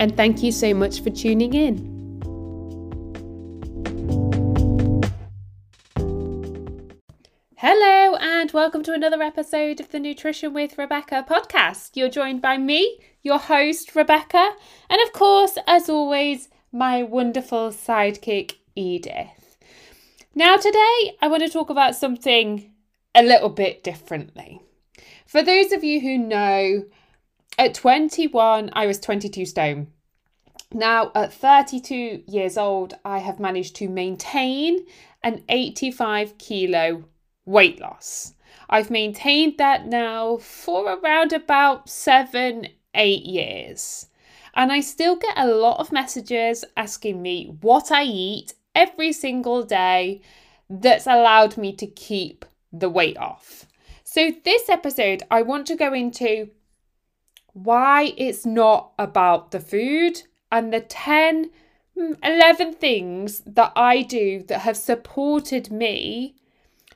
and thank you so much for tuning in. Hello, and welcome to another episode of the Nutrition with Rebecca podcast. You're joined by me, your host, Rebecca, and of course, as always, my wonderful sidekick, Edith. Now, today, I want to talk about something a little bit differently. For those of you who know, at 21, I was 22 stone. Now, at 32 years old, I have managed to maintain an 85 kilo weight loss. I've maintained that now for around about seven, eight years. And I still get a lot of messages asking me what I eat every single day that's allowed me to keep the weight off. So, this episode, I want to go into why it's not about the food and the 10, hmm, 11 things that I do that have supported me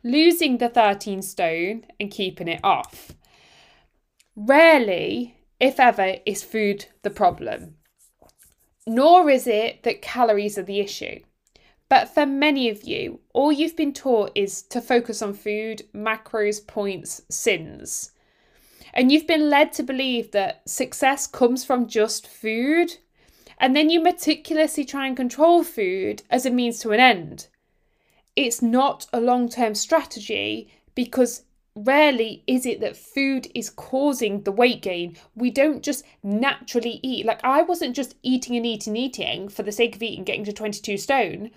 losing the 13 stone and keeping it off. Rarely, if ever, is food the problem, nor is it that calories are the issue. But for many of you, all you've been taught is to focus on food, macros, points, sins. And you've been led to believe that success comes from just food. And then you meticulously try and control food as a means to an end. It's not a long term strategy because rarely is it that food is causing the weight gain. We don't just naturally eat. Like, I wasn't just eating and eating and eating for the sake of eating, getting to 22 stone.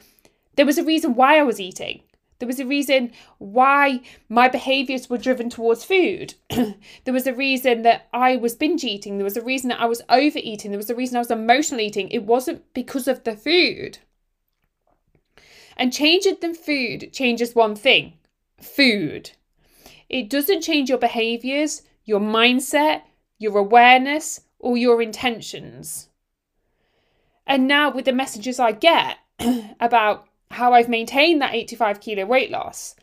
There was a reason why I was eating. There was a reason why my behaviors were driven towards food. there was a reason that I was binge eating. There was a reason that I was overeating. There was a reason I was emotional eating. It wasn't because of the food. And changing the food changes one thing food. It doesn't change your behaviors, your mindset, your awareness, or your intentions. And now, with the messages I get about how I've maintained that 85 kilo weight loss.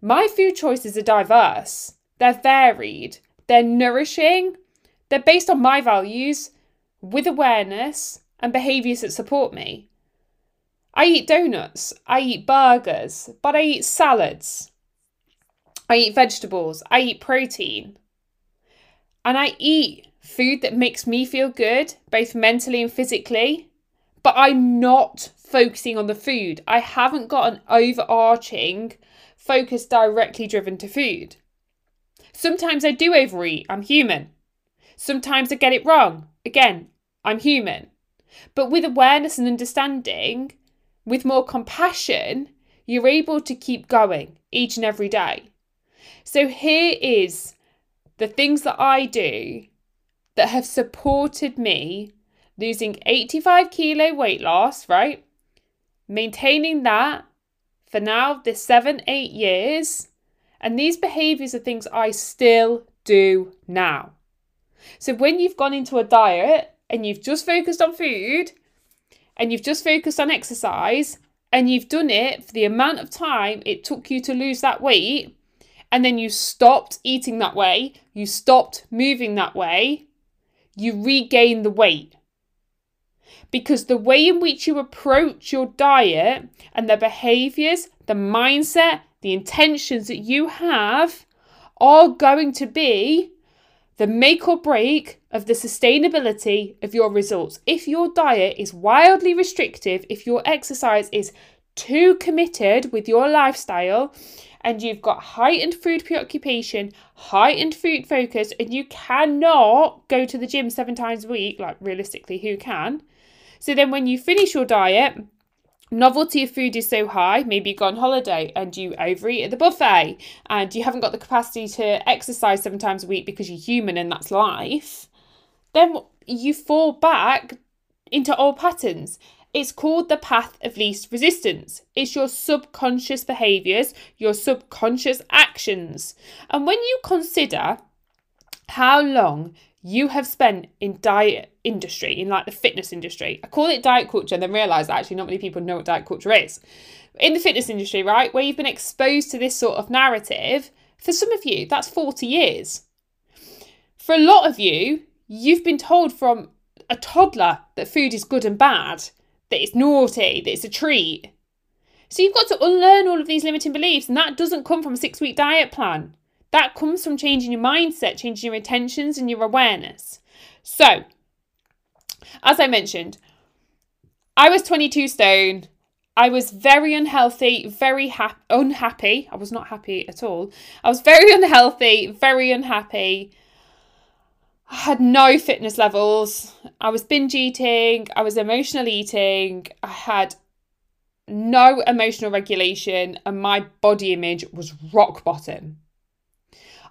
My food choices are diverse, they're varied, they're nourishing, they're based on my values with awareness and behaviours that support me. I eat donuts, I eat burgers, but I eat salads. I eat vegetables, I eat protein. And I eat food that makes me feel good, both mentally and physically but I'm not focusing on the food. I haven't got an overarching focus directly driven to food. Sometimes I do overeat, I'm human. Sometimes I get it wrong. Again, I'm human. But with awareness and understanding, with more compassion, you're able to keep going each and every day. So here is the things that I do that have supported me losing 85 kilo weight loss, right? Maintaining that for now, this seven, eight years. And these behaviors are things I still do now. So when you've gone into a diet and you've just focused on food and you've just focused on exercise and you've done it for the amount of time it took you to lose that weight, and then you stopped eating that way, you stopped moving that way, you regain the weight because the way in which you approach your diet and the behaviors, the mindset, the intentions that you have are going to be the make or break of the sustainability of your results. If your diet is wildly restrictive, if your exercise is too committed with your lifestyle, and you've got heightened food preoccupation, heightened food focus, and you cannot go to the gym seven times a week, like realistically, who can? So then when you finish your diet, novelty of food is so high, maybe you go on holiday and you overeat at the buffet and you haven't got the capacity to exercise seven times a week because you're human and that's life, then you fall back into old patterns. It's called the path of least resistance. It's your subconscious behaviors, your subconscious actions. And when you consider how long you have spent in diet industry, in like the fitness industry, I call it diet culture and then realize actually not many people know what diet culture is. In the fitness industry, right, where you've been exposed to this sort of narrative, for some of you, that's 40 years. For a lot of you, you've been told from a toddler that food is good and bad, that it's naughty, that it's a treat. So you've got to unlearn all of these limiting beliefs, and that doesn't come from a six week diet plan. That comes from changing your mindset, changing your intentions and your awareness. So, as I mentioned, I was 22 stone. I was very unhealthy, very ha- unhappy. I was not happy at all. I was very unhealthy, very unhappy. I had no fitness levels. I was binge eating. I was emotional eating. I had no emotional regulation, and my body image was rock bottom.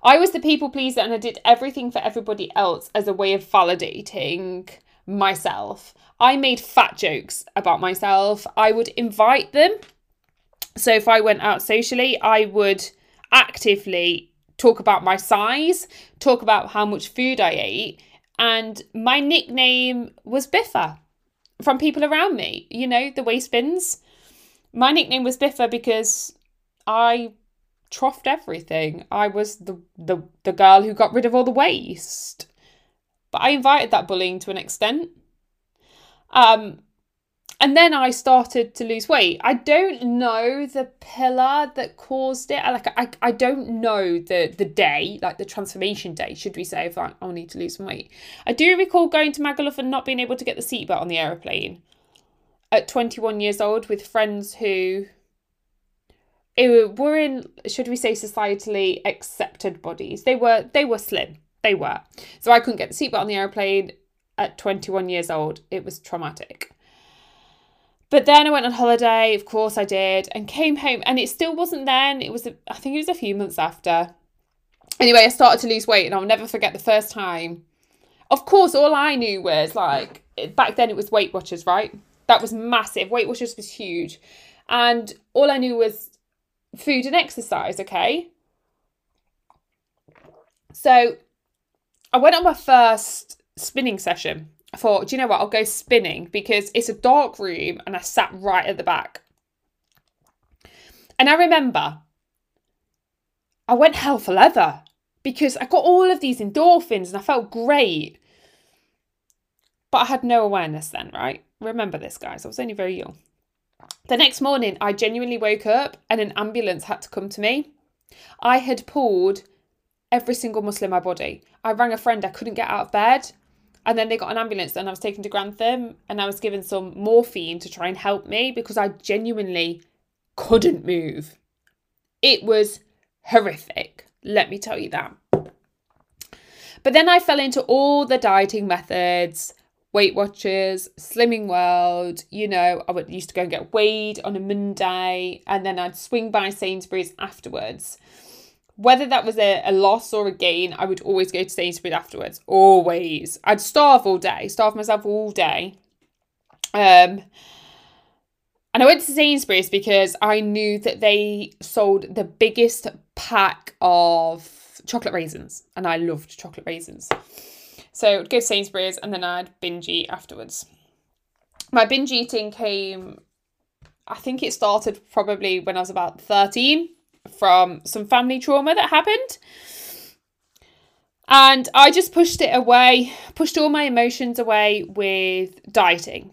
I was the people pleaser and I did everything for everybody else as a way of validating myself. I made fat jokes about myself. I would invite them. So if I went out socially, I would actively talk about my size, talk about how much food I ate, and my nickname was Biffa from people around me. You know, the waste bins. My nickname was Biffa because I troughed everything. I was the, the the girl who got rid of all the waste. But I invited that bullying to an extent. Um, and then I started to lose weight. I don't know the pillar that caused it. I like I, I don't know the the day, like the transformation day, should we say, if I, I'll need to lose some weight. I do recall going to Magaluf and not being able to get the seatbelt on the aeroplane at 21 years old with friends who were in should we say societally accepted bodies. They were they were slim. They were. So I couldn't get the seatbelt on the aeroplane at 21 years old. It was traumatic. But then I went on holiday, of course I did, and came home, and it still wasn't then. It was, i think it was a few months after. Anyway, I started to lose weight, and I'll never forget the first time. Of course, all I knew was like, back then it was Weight Watchers, right? That was massive. Weight Watchers was huge. And all I knew was food and exercise, okay? So I went on my first spinning session. I thought, do you know what? I'll go spinning because it's a dark room and I sat right at the back. And I remember I went hell for leather because I got all of these endorphins and I felt great. But I had no awareness then, right? Remember this, guys. I was only very young. The next morning, I genuinely woke up and an ambulance had to come to me. I had pulled every single muscle in my body. I rang a friend, I couldn't get out of bed. And then they got an ambulance and I was taken to Grantham and I was given some morphine to try and help me because I genuinely couldn't move. It was horrific, let me tell you that. But then I fell into all the dieting methods, Weight Watchers, Slimming World. You know, I would used to go and get weighed on a Monday and then I'd swing by Sainsbury's afterwards whether that was a, a loss or a gain, I would always go to Sainsbury's afterwards. Always. I'd starve all day, starve myself all day. Um, and I went to Sainsbury's because I knew that they sold the biggest pack of chocolate raisins, and I loved chocolate raisins. So I'd go to Sainsbury's and then I'd binge eat afterwards. My binge eating came, I think it started probably when I was about 13 from some family trauma that happened. And I just pushed it away, pushed all my emotions away with dieting.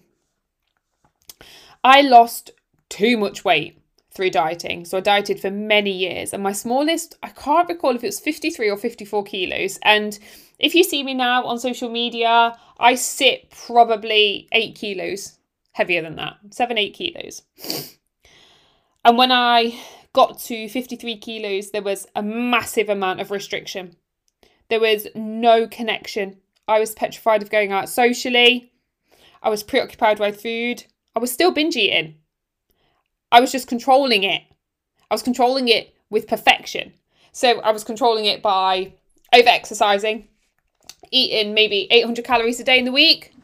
I lost too much weight through dieting. So I dieted for many years. And my smallest, I can't recall if it was 53 or 54 kilos. And if you see me now on social media, I sit probably eight kilos heavier than that, seven, eight kilos. And when I got to 53 kilos, there was a massive amount of restriction. There was no connection. I was petrified of going out socially. I was preoccupied with food. I was still binge eating. I was just controlling it. I was controlling it with perfection. So I was controlling it by over exercising, eating maybe 800 calories a day in the week.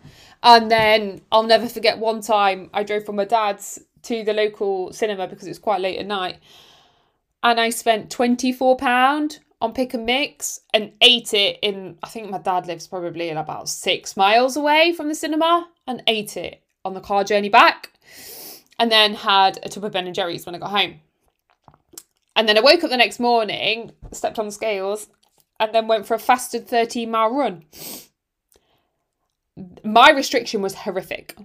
And then I'll never forget one time I drove from my dad's to the local cinema because it's quite late at night. And I spent £24 on pick and mix and ate it in I think my dad lives probably about six miles away from the cinema and ate it on the car journey back and then had a tub of Ben and Jerry's when I got home. And then I woke up the next morning, stepped on the scales, and then went for a fasted 13 mile run. My restriction was horrific,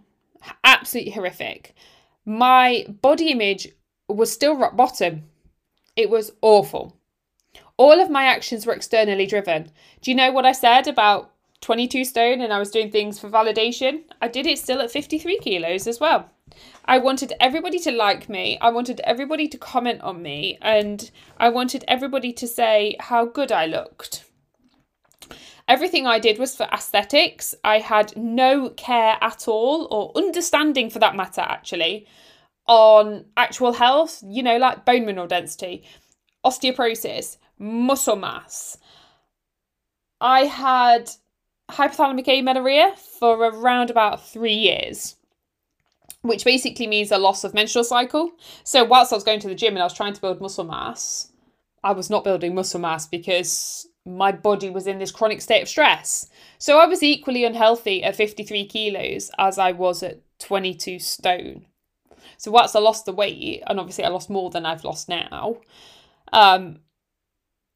absolutely horrific. My body image was still rock bottom. It was awful. All of my actions were externally driven. Do you know what I said about 22 stone and I was doing things for validation? I did it still at 53 kilos as well. I wanted everybody to like me. I wanted everybody to comment on me. And I wanted everybody to say how good I looked. Everything I did was for aesthetics. I had no care at all, or understanding for that matter, actually, on actual health, you know, like bone mineral density, osteoporosis, muscle mass. I had hypothalamic amenorrhea for around about three years, which basically means a loss of menstrual cycle. So, whilst I was going to the gym and I was trying to build muscle mass, I was not building muscle mass because my body was in this chronic state of stress. So, I was equally unhealthy at 53 kilos as I was at 22 stone. So, whilst I lost the weight, and obviously I lost more than I've lost now, um,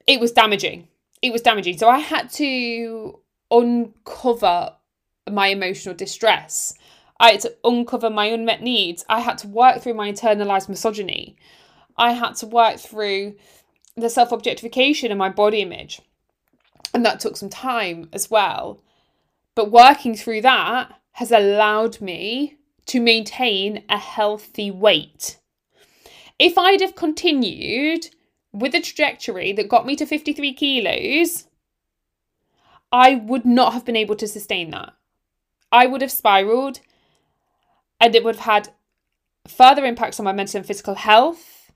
it was damaging. It was damaging. So I had to uncover my emotional distress. I had to uncover my unmet needs. I had to work through my internalized misogyny. I had to work through the self objectification of my body image. And that took some time as well. But working through that has allowed me to maintain a healthy weight. If I'd have continued with a trajectory that got me to 53 kilos, I would not have been able to sustain that. I would have spiraled and it would have had further impacts on my mental and physical health.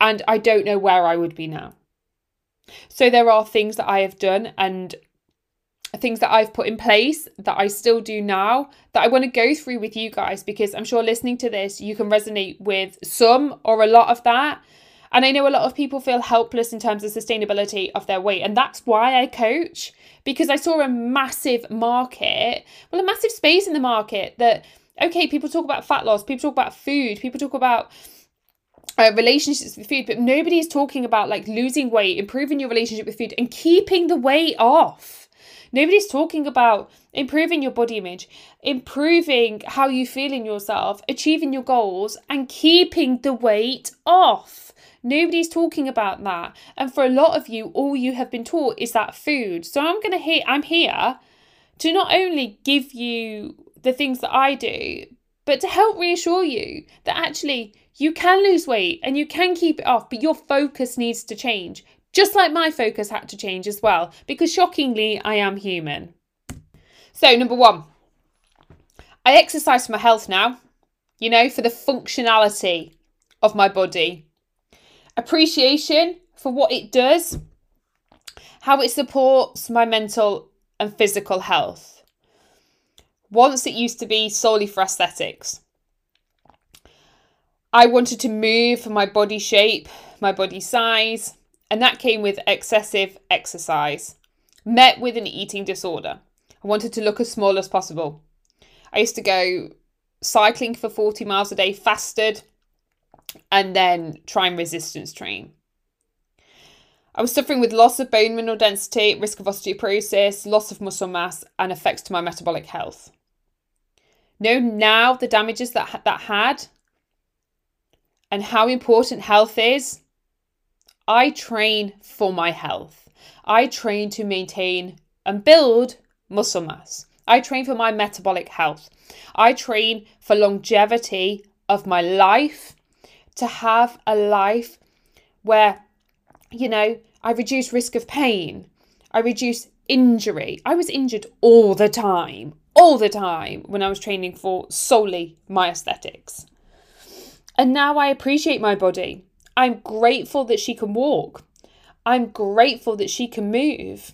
And I don't know where I would be now. So there are things that I have done and things that I've put in place that I still do now that I want to go through with you guys because I'm sure listening to this, you can resonate with some or a lot of that. And I know a lot of people feel helpless in terms of sustainability of their weight. And that's why I coach, because I saw a massive market, well, a massive space in the market that, okay, people talk about fat loss, people talk about food, people talk about uh, relationships with food, but nobody is talking about like losing weight, improving your relationship with food, and keeping the weight off. Nobody's talking about improving your body image, improving how you feel in yourself, achieving your goals, and keeping the weight off. Nobody's talking about that. And for a lot of you, all you have been taught is that food. So I'm to hear, I'm here to not only give you the things that I do, but to help reassure you that actually you can lose weight and you can keep it off, but your focus needs to change. Just like my focus had to change as well, because shockingly, I am human. So, number one, I exercise for my health now, you know, for the functionality of my body appreciation for what it does, how it supports my mental and physical health. Once it used to be solely for aesthetics. I wanted to move for my body shape, my body size, and that came with excessive exercise, met with an eating disorder. I wanted to look as small as possible. I used to go cycling for 40 miles a day fasted and then try and resistance train. I was suffering with loss of bone mineral density, risk of osteoporosis, loss of muscle mass, and effects to my metabolic health. Know now the damages that that had and how important health is. I train for my health. I train to maintain and build muscle mass. I train for my metabolic health. I train for longevity of my life to have a life where, you know, I reduce risk of pain, I reduce injury. I was injured all the time, all the time when I was training for solely my aesthetics. And now I appreciate my body. I'm grateful that she can walk. I'm grateful that she can move.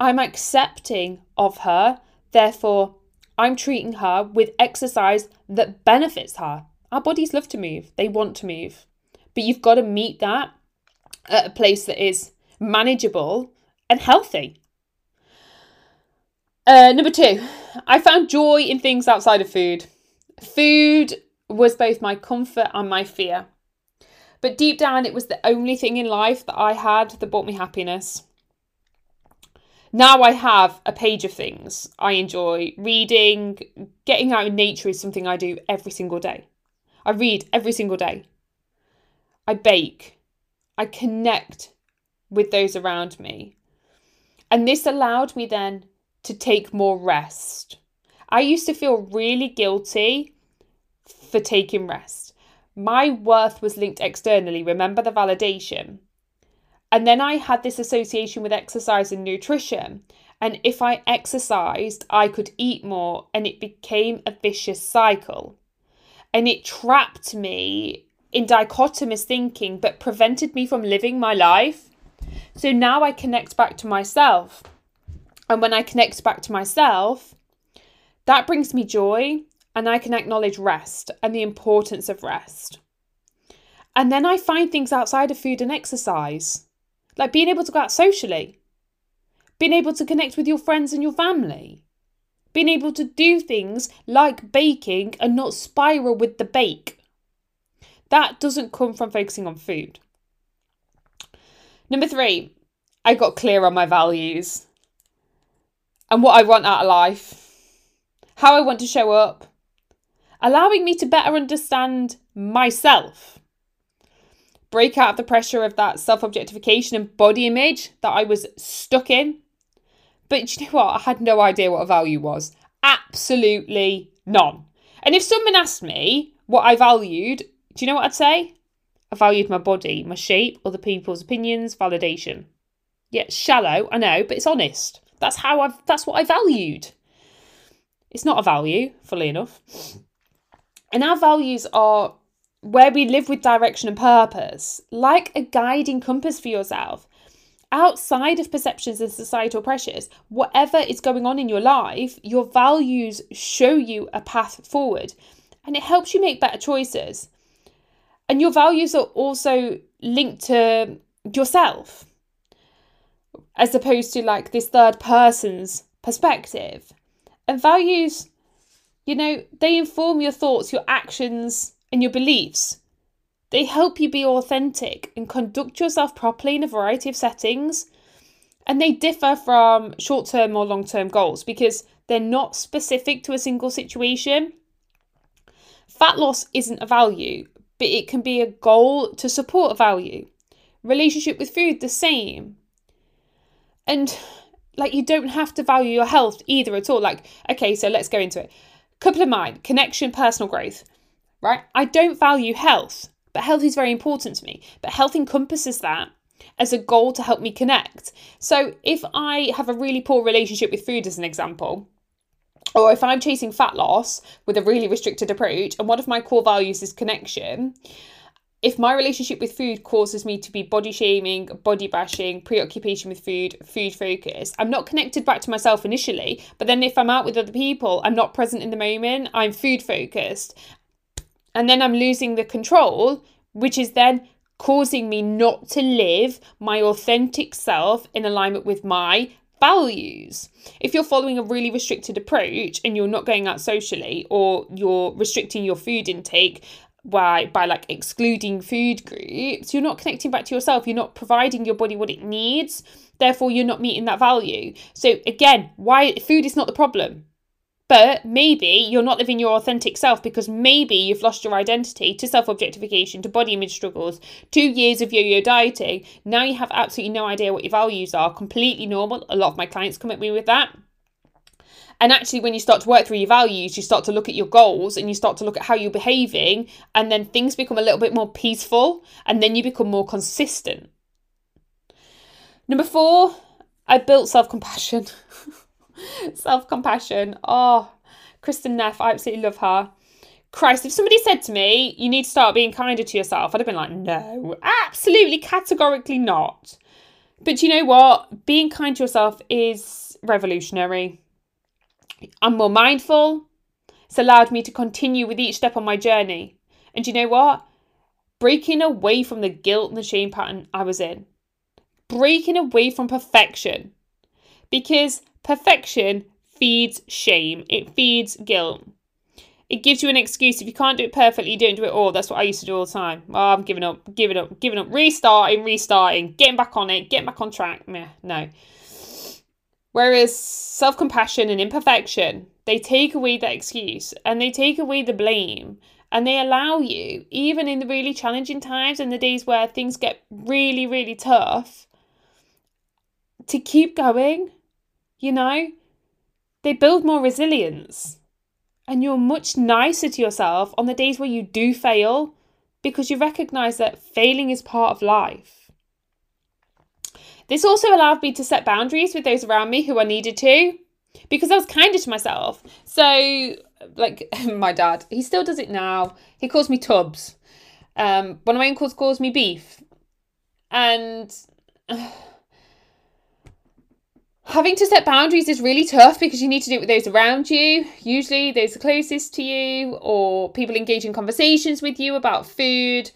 I'm accepting of her, therefore, I'm treating her with exercise that benefits her. Our bodies love to move, they want to move. But you've got to meet that at a place that is manageable and healthy. Uh, number two, I found joy in things outside of food. Food was both my comfort and my fear. But deep down, it was the only thing in life that I had that brought me happiness. Now I have a page of things I enjoy. Reading, getting out in nature is something I do every single day. I read every single day. I bake. I connect with those around me. And this allowed me then to take more rest. I used to feel really guilty for taking rest. My worth was linked externally. Remember the validation. And then I had this association with exercise and nutrition. And if I exercised, I could eat more, and it became a vicious cycle. And it trapped me in dichotomous thinking, but prevented me from living my life. So now I connect back to myself. And when I connect back to myself, that brings me joy, and I can acknowledge rest and the importance of rest. And then I find things outside of food and exercise, like being able to go out socially, being able to connect with your friends and your family, being able to do things like baking and not spiral with the bake. That doesn't come from focusing on food. Number three, I got clear on my values and what I want out of life, how I want to show up, allowing me to better understand myself. Break out of the pressure of that self objectification and body image that I was stuck in. But you know what? I had no idea what a value was. Absolutely none. And if someone asked me what I valued, do you know what I'd say? I valued my body, my shape, other people's opinions, validation. Yeah, shallow, I know, but it's honest. That's how I've that's what I valued. It's not a value, fully enough. And our values are where we live with direction and purpose, like a guiding compass for yourself. Outside of perceptions and societal pressures, whatever is going on in your life, your values show you a path forward and it helps you make better choices. And your values are also linked to yourself as opposed to like this third person's perspective. And values, you know, they inform your thoughts, your actions, and your beliefs. They help you be authentic and conduct yourself properly in a variety of settings. And they differ from short term or long term goals because they're not specific to a single situation. Fat loss isn't a value, but it can be a goal to support a value. Relationship with food, the same. And like you don't have to value your health either at all. Like, okay, so let's go into it. Couple of mine, connection, personal growth, right? I don't value health, but health is very important to me. But health encompasses that as a goal to help me connect. So if I have a really poor relationship with food, as an example, or if I'm chasing fat loss with a really restricted approach, and one of my core values is connection, if my relationship with food causes me to be body shaming, body bashing, preoccupation with food, food focus, I'm not connected back to myself initially. But then if I'm out with other people, I'm not present in the moment, I'm food focused. And then I'm losing the control, which is then causing me not to live my authentic self in alignment with my values. If you're following a really restricted approach and you're not going out socially or you're restricting your food intake by by like excluding food groups you're not connecting back to yourself. You're not providing your body what it needs. Therefore you're not meeting that value. So again why food is not the problem but maybe you're not living your authentic self because maybe you've lost your identity to self objectification, to body image struggles, two years of yo yo dieting. Now you have absolutely no idea what your values are. Completely normal. A lot of my clients come at me with that. And actually, when you start to work through your values, you start to look at your goals and you start to look at how you're behaving, and then things become a little bit more peaceful, and then you become more consistent. Number four, I built self compassion. self compassion. Oh, Kristin Neff, I absolutely love her. Christ, if somebody said to me, you need to start being kinder to yourself, I'd have been like, no, absolutely, categorically not. But you know what? Being kind to yourself is revolutionary I'm more mindful. It's allowed me to continue with each step on my journey. And you know what? Breaking away from the guilt and the shame pattern I was in. Breaking away from perfection. Because perfection feeds shame, it feeds guilt. It gives you an excuse. If you can't do it perfectly, you don't do it all. That's what I used to do all the time. Oh, I'm giving up, giving up, giving up, restarting, restarting, getting back on it, getting back on track. Meh, no. Whereas self compassion and imperfection, they take away that excuse and they take away the blame and they allow you, even in the really challenging times and the days where things get really, really tough, to keep going. You know, they build more resilience and you're much nicer to yourself on the days where you do fail because you recognize that failing is part of life. This also allowed me to set boundaries with those around me who I needed to because I was kinder to myself. So, like my dad, he still does it now. He calls me Tubbs. Um, one of my uncles calls me Beef. And. Uh, having to set boundaries is really tough because you need to do it with those around you, usually those closest to you, or people engage in conversations with you about food.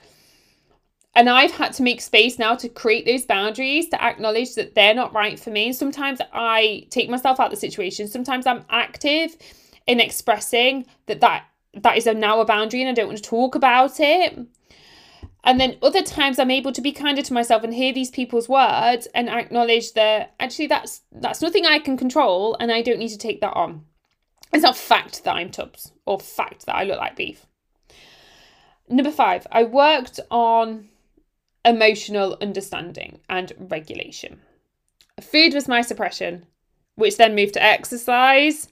And I've had to make space now to create those boundaries, to acknowledge that they're not right for me. And Sometimes I take myself out of the situation. Sometimes I'm active in expressing that that, that is a now a boundary and I don't want to talk about it. And then other times I'm able to be kinder to myself and hear these people's words and acknowledge that actually that's that's nothing I can control and I don't need to take that on. It's not fact that I'm Tubbs or fact that I look like beef. Number five, I worked on emotional understanding and regulation. Food was my suppression, which then moved to exercise.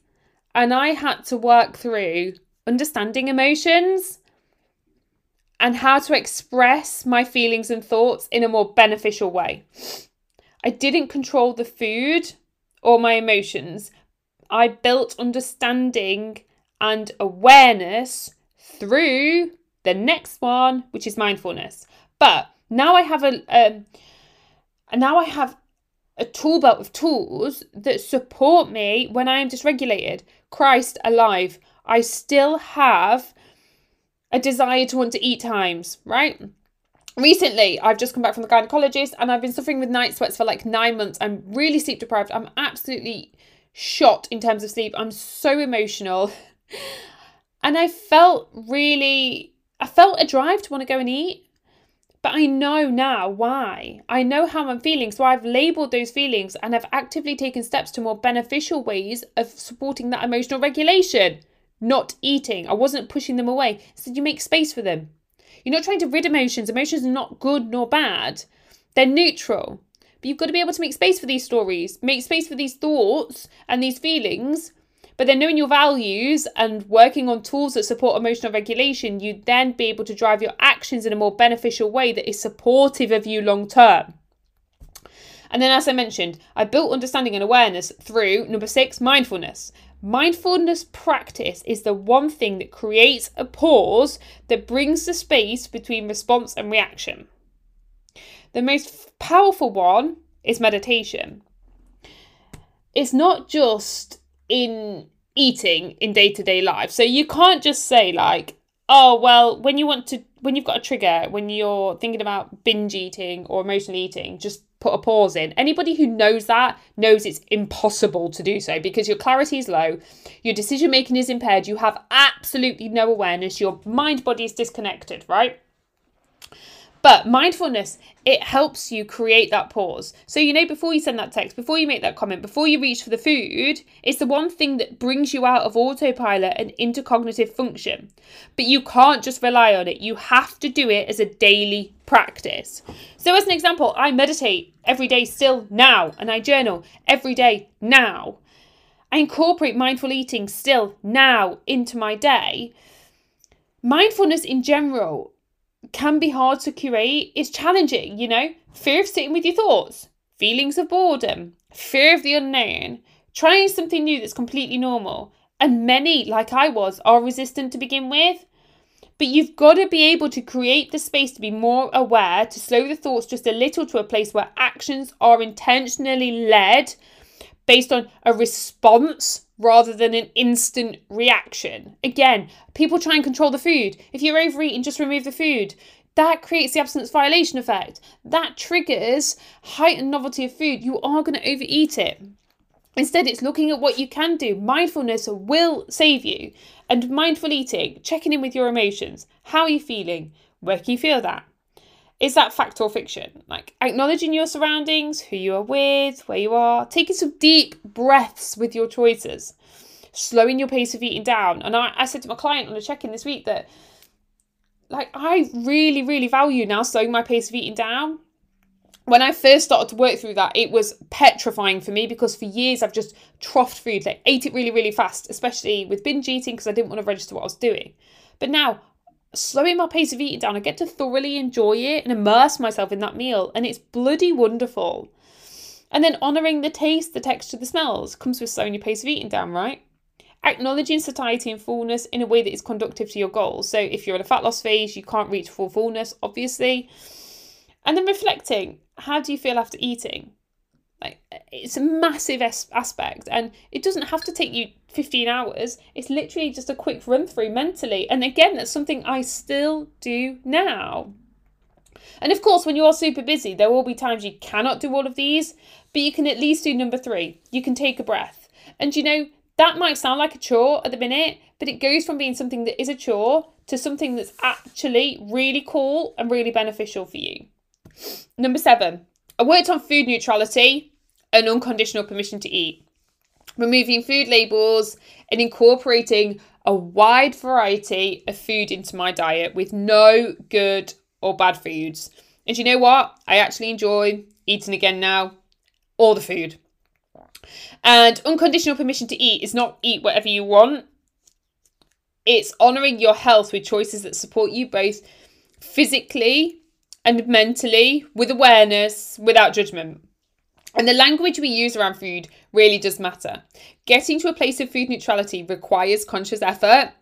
And I had to work through understanding emotions and how to express my feelings and thoughts in a more beneficial way. I didn't control the food or my emotions. I built understanding and awareness through the next one, which is mindfulness. But now I have a um, now I have a tool belt of tools that support me when I am dysregulated. Christ alive, I still have a desire to want to eat times, right? Recently, I've just come back from the gynecologist and I've been suffering with night sweats for like nine months. I'm really sleep deprived. I'm absolutely shot in terms of sleep. I'm so emotional. And I felt really, I felt a drive to want to go and eat. But I know now why. I know how I'm feeling. So I've labeled those feelings and I've actively taken steps to more beneficial ways of supporting that emotional regulation not eating. I wasn't pushing them away. I said you make space for them. You're not trying to rid emotions. Emotions are not good nor bad. They're neutral. But you've got to be able to make space for these stories, make space for these thoughts and these feelings. But then knowing your values and working on tools that support emotional regulation, you'd then be able to drive your actions in a more beneficial way that is supportive of you long term. And then, as I mentioned, I built understanding and awareness through number six, mindfulness. Mindfulness practice is the one thing that creates a pause that brings the space between response and reaction. The most powerful one is meditation. It's not just in eating in day to day life. So you can't just say, like, oh, well, when you want to, when you've got a trigger, when you're thinking about binge eating or emotional eating, just put a pause in. Anybody who knows that knows it's impossible to do so because your clarity is low, your decision making is impaired, you have absolutely no awareness, your mind body is disconnected, right? But mindfulness, it helps you create that pause. So, you know, before you send that text, before you make that comment, before you reach for the food, it's the one thing that brings you out of autopilot and into cognitive function. But you can't just rely on it, you have to do it as a daily practice. So, as an example, I meditate every day still now, and I journal every day now. I incorporate mindful eating still now into my day. Mindfulness in general can be hard to curate. It's challenging, you know? Fear of sitting with your thoughts, feelings of boredom, fear of the unknown, trying something new that's completely normal. And many, like I was, are resistant to begin with. But you've got to be able to create the space to be more aware, to slow the thoughts just a little to a place where actions are intentionally led based on a response rather than an instant reaction. Again, people try and control the food. If you're overeating, just remove the food. That creates the abstinence violation effect. That triggers heightened novelty of food. You are going to overeat it. Instead, it's looking at what you can do. Mindfulness will save you. And mindful eating, checking in with your emotions. How are you feeling? Where can you feel that? Is that fact or fiction? Like acknowledging your surroundings, who you are with, where you are, taking some deep breaths with your choices, slowing your pace of eating down. And I, I said to my client on a check in this week that, like, I really, really value now slowing my pace of eating down when I first started to work through that, it was petrifying for me because for years I've just troughed food, like ate it really, really fast, especially with binge eating because I didn't want to register what I was doing. But now, slowing my pace of eating down, I get to thoroughly enjoy it and immerse myself in that meal, and it's bloody wonderful. And then honouring the taste, the texture, the smells comes with slowing your pace of eating down, right? Acknowledging satiety and fullness in a way that is conductive to your goals. So if you're in a fat loss phase, you can't reach full fullness, obviously. And then reflecting how do you feel after eating? Like it's a massive es- aspect, and it doesn't have to take you 15 hours. It's literally just a quick run through mentally. And again, that's something I still do now. And of course, when you are super busy, there will be times you cannot do all of these, but you can at least do number three. You can take a breath. And you know, that might sound like a chore at the minute, but it goes from being something that is a chore to something that's actually really cool and really beneficial for you. Number seven, I worked on food neutrality and unconditional permission to eat, removing food labels and incorporating a wide variety of food into my diet with no good or bad foods. And you know what? I actually enjoy eating again now, all the food. And unconditional permission to eat is not eat whatever you want. It's honouring your health with choices that support you both physically and mentally with awareness, without judgment. And the language we use around food really does matter. Getting to a place of food neutrality requires conscious effort.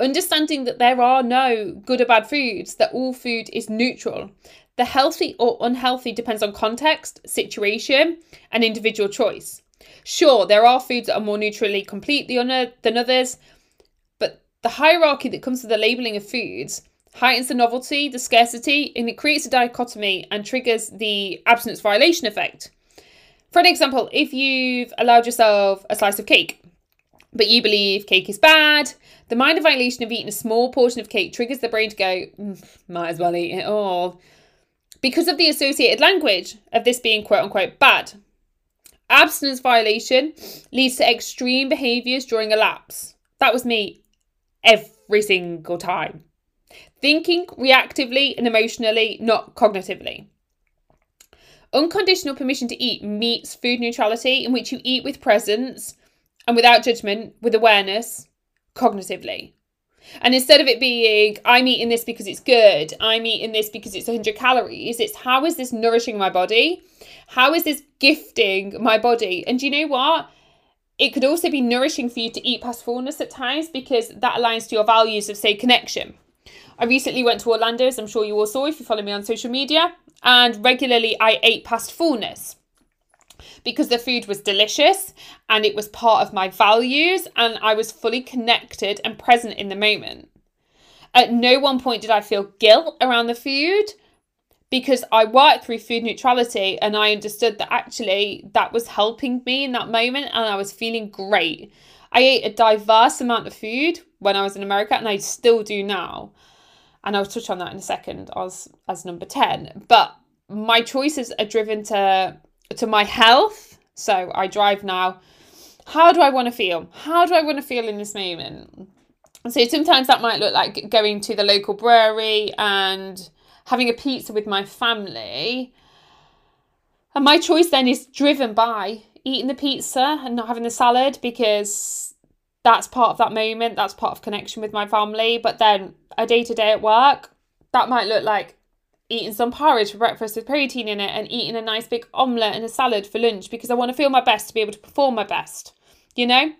Understanding that there are no good or bad foods, that all food is neutral. The healthy or unhealthy depends on context, situation, and individual choice. Sure, there are foods that are more neutrally complete than others, but the hierarchy that comes with the labeling of foods heightens the novelty, the scarcity, and it creates a dichotomy and triggers the abstinence violation effect. For an example, if you've allowed yourself a slice of cake, but you believe cake is bad, the minor violation of eating a small portion of cake triggers the brain to go, mm, might as well eat it all. Because of the associated language of this being quote unquote bad. Abstinence violation leads to extreme behaviours during a lapse. That was me every single time. Thinking reactively and emotionally, not cognitively. Unconditional permission to eat meets food neutrality, in which you eat with presence and without judgment, with awareness, cognitively. And instead of it being, I'm eating this because it's good, I'm eating this because it's 100 calories, it's how is this nourishing my body? How is this gifting my body? And you know what? It could also be nourishing for you to eat past fullness at times because that aligns to your values of, say, connection. I recently went to Orlando, as I'm sure you all saw if you follow me on social media, and regularly I ate past fullness because the food was delicious and it was part of my values and I was fully connected and present in the moment. At no one point did I feel guilt around the food because I worked through food neutrality and I understood that actually that was helping me in that moment and I was feeling great. I ate a diverse amount of food when I was in America and I still do now and I'll touch on that in a second as as number 10 but my choices are driven to to my health. So I drive now. How do I want to feel? How do I want to feel in this moment? So sometimes that might look like going to the local brewery and having a pizza with my family. And my choice then is driven by eating the pizza and not having the salad because that's part of that moment that's part of connection with my family. But then a day to day at work that might look like eating some porridge for breakfast with protein in it and eating a nice big omelette and a salad for lunch because i want to feel my best to be able to perform my best you know?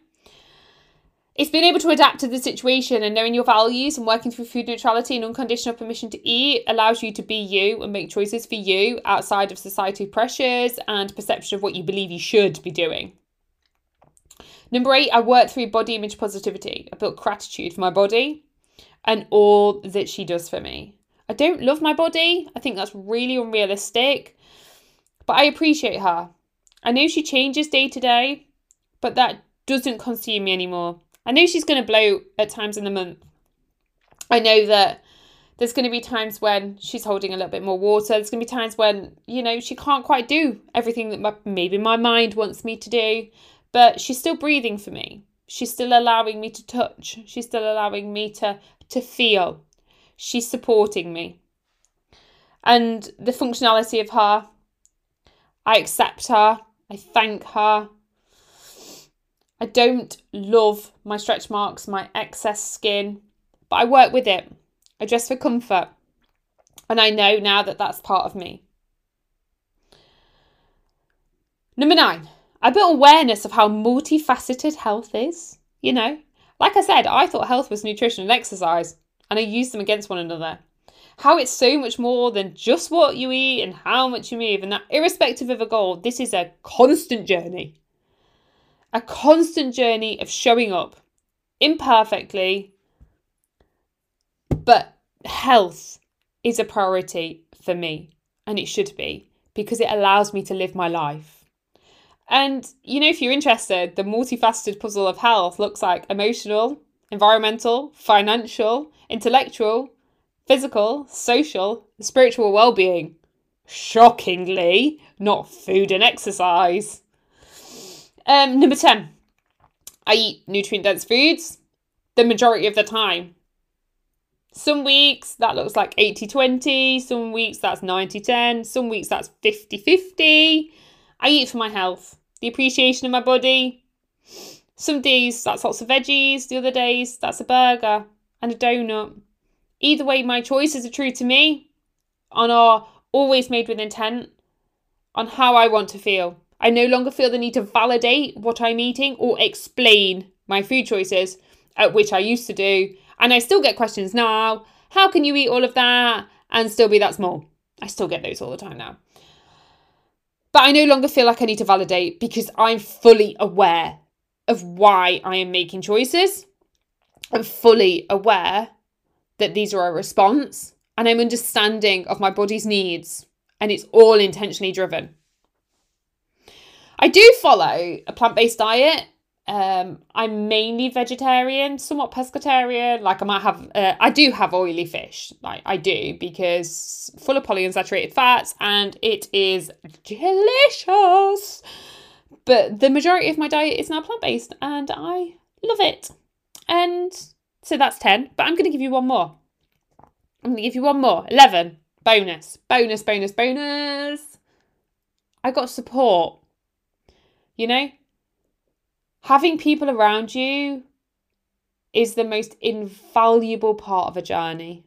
It's being able to adapt to the situation and knowing your values and working through food neutrality and unconditional permission to eat allows you to be you and make choices for you outside of society pressures and perception of what you believe you should be doing Number eight, I work through body image positivity. I built gratitude for my body and all that she does for me. I don't love my body. I think that's really unrealistic. But I appreciate her. I know she changes day to day, but that doesn't consume me anymore. I know she's going to blow at times in the month. I know that there's going to be times when she's holding a little bit more water. There's going to be times when, you know, she can't quite do everything that my, maybe my mind wants me to do, but she's still breathing for me. She's still allowing me to touch. She's still allowing me to to feel. She's supporting me. And the functionality of her, I accept her. I thank her. I don't love my stretch marks, my excess skin, but I work with it. I dress for comfort. And I know now that that's part of me. Number nine, I built awareness of how multifaceted health is. You know, like I said, I thought health was nutrition and exercise, and I used them against one another. How it's so much more than just what you eat and how much you move, and that irrespective of a goal, this is a constant journey. A constant journey of showing up imperfectly, but health is a priority for me, and it should be because it allows me to live my life. And, you know, if you're interested, the multifaceted puzzle of health looks like emotional, environmental, financial, intellectual, physical, social, spiritual well being. Shockingly, not food and exercise. Um, number 10, I eat nutrient dense foods the majority of the time. Some weeks that looks like 80 20, some weeks that's 90 10, some weeks that's 50 50. I eat for my health, the appreciation of my body. Some days that's lots of veggies, the other days that's a burger and a donut. Either way, my choices are true to me and are always made with intent on how I want to feel. I no longer feel the need to validate what I'm eating or explain my food choices, at which I used to do. And I still get questions now how can you eat all of that and still be that small? I still get those all the time now. But I no longer feel like I need to validate because I'm fully aware of why I am making choices. I'm fully aware that these are a response and I'm understanding of my body's needs and it's all intentionally driven. I do follow a plant based diet. Um, I'm mainly vegetarian, somewhat pescatarian. Like I might have, uh, I do have oily fish. Like I do because full of polyunsaturated fats and it is delicious. But the majority of my diet is now plant based and I love it. And so that's 10. But I'm going to give you one more. I'm going to give you one more. 11. Bonus. Bonus, bonus, bonus. I got support. You know, having people around you is the most invaluable part of a journey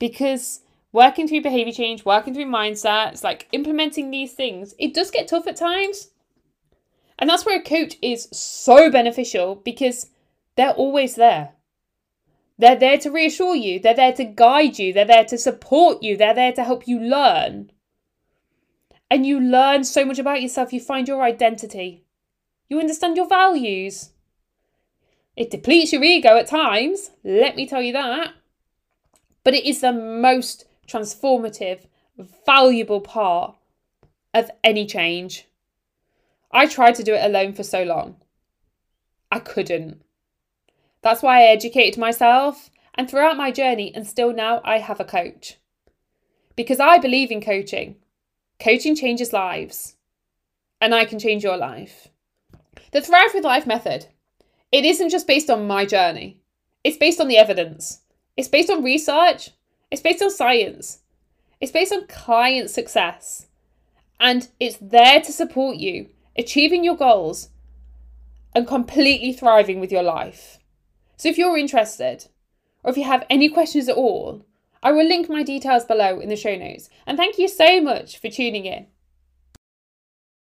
because working through behavior change, working through mindsets, like implementing these things, it does get tough at times. And that's where a coach is so beneficial because they're always there. They're there to reassure you, they're there to guide you, they're there to support you, they're there to help you learn. And you learn so much about yourself, you find your identity, you understand your values. It depletes your ego at times, let me tell you that. But it is the most transformative, valuable part of any change. I tried to do it alone for so long. I couldn't. That's why I educated myself, and throughout my journey, and still now, I have a coach. Because I believe in coaching. Coaching changes lives, and I can change your life. The Thrive with Life method. It isn't just based on my journey. It's based on the evidence. It's based on research. It's based on science. It's based on client success. And it's there to support you achieving your goals and completely thriving with your life. So if you're interested, or if you have any questions at all, I will link my details below in the show notes. And thank you so much for tuning in.